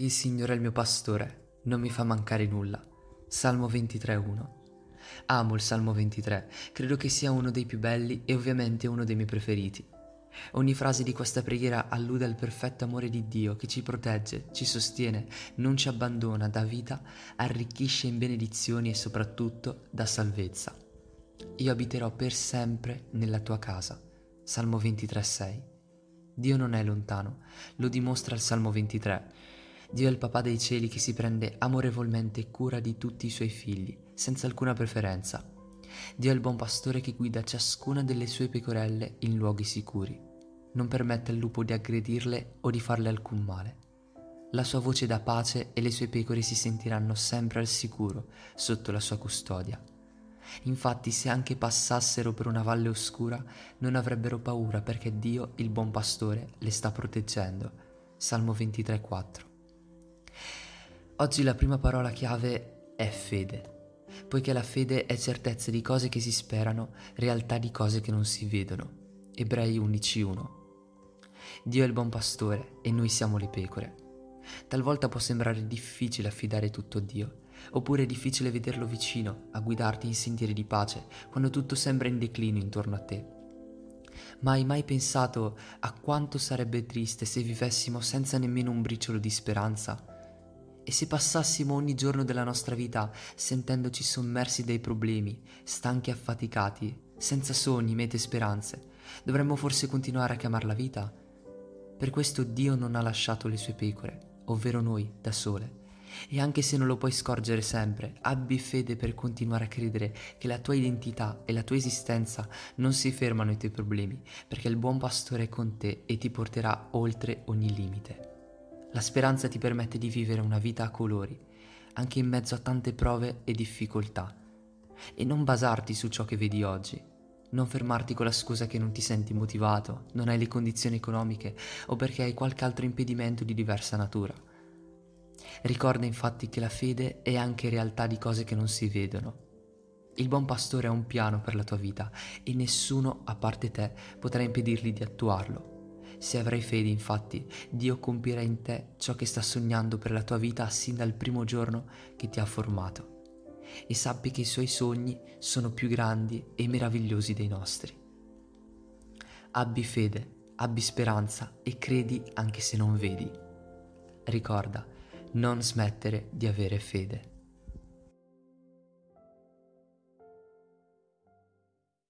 Il Signore è il mio pastore, non mi fa mancare nulla. Salmo 23.1 Amo il Salmo 23, credo che sia uno dei più belli e ovviamente uno dei miei preferiti. Ogni frase di questa preghiera allude al perfetto amore di Dio che ci protegge, ci sostiene, non ci abbandona, dà vita, arricchisce in benedizioni e soprattutto dà salvezza. Io abiterò per sempre nella tua casa. Salmo 23.6 Dio non è lontano, lo dimostra il Salmo 23 Dio è il papà dei cieli che si prende amorevolmente cura di tutti i suoi figli, senza alcuna preferenza. Dio è il buon pastore che guida ciascuna delle sue pecorelle in luoghi sicuri. Non permette al lupo di aggredirle o di farle alcun male. La sua voce dà pace e le sue pecore si sentiranno sempre al sicuro sotto la sua custodia. Infatti se anche passassero per una valle oscura non avrebbero paura perché Dio, il buon pastore, le sta proteggendo. Salmo 23,4 Oggi la prima parola chiave è fede, poiché la fede è certezza di cose che si sperano, realtà di cose che non si vedono. Ebrei 11.1 Dio è il buon pastore e noi siamo le pecore. Talvolta può sembrare difficile affidare tutto a Dio, oppure è difficile vederlo vicino, a guidarti in sentieri di pace, quando tutto sembra in declino intorno a te. Ma hai mai pensato a quanto sarebbe triste se vivessimo senza nemmeno un briciolo di speranza? E se passassimo ogni giorno della nostra vita sentendoci sommersi dai problemi, stanchi e affaticati, senza sogni, mete e speranze, dovremmo forse continuare a chiamarla vita? Per questo Dio non ha lasciato le sue pecore, ovvero noi, da sole. E anche se non lo puoi scorgere sempre, abbi fede per continuare a credere che la tua identità e la tua esistenza non si fermano ai tuoi problemi, perché il buon pastore è con te e ti porterà oltre ogni limite. La speranza ti permette di vivere una vita a colori, anche in mezzo a tante prove e difficoltà. E non basarti su ciò che vedi oggi. Non fermarti con la scusa che non ti senti motivato, non hai le condizioni economiche o perché hai qualche altro impedimento di diversa natura. Ricorda infatti che la fede è anche realtà di cose che non si vedono. Il buon pastore ha un piano per la tua vita e nessuno, a parte te, potrà impedirgli di attuarlo. Se avrai fede, infatti, Dio compirà in te ciò che sta sognando per la tua vita sin dal primo giorno che ti ha formato. E sappi che i suoi sogni sono più grandi e meravigliosi dei nostri. Abbi fede, abbi speranza e credi anche se non vedi. Ricorda, non smettere di avere fede.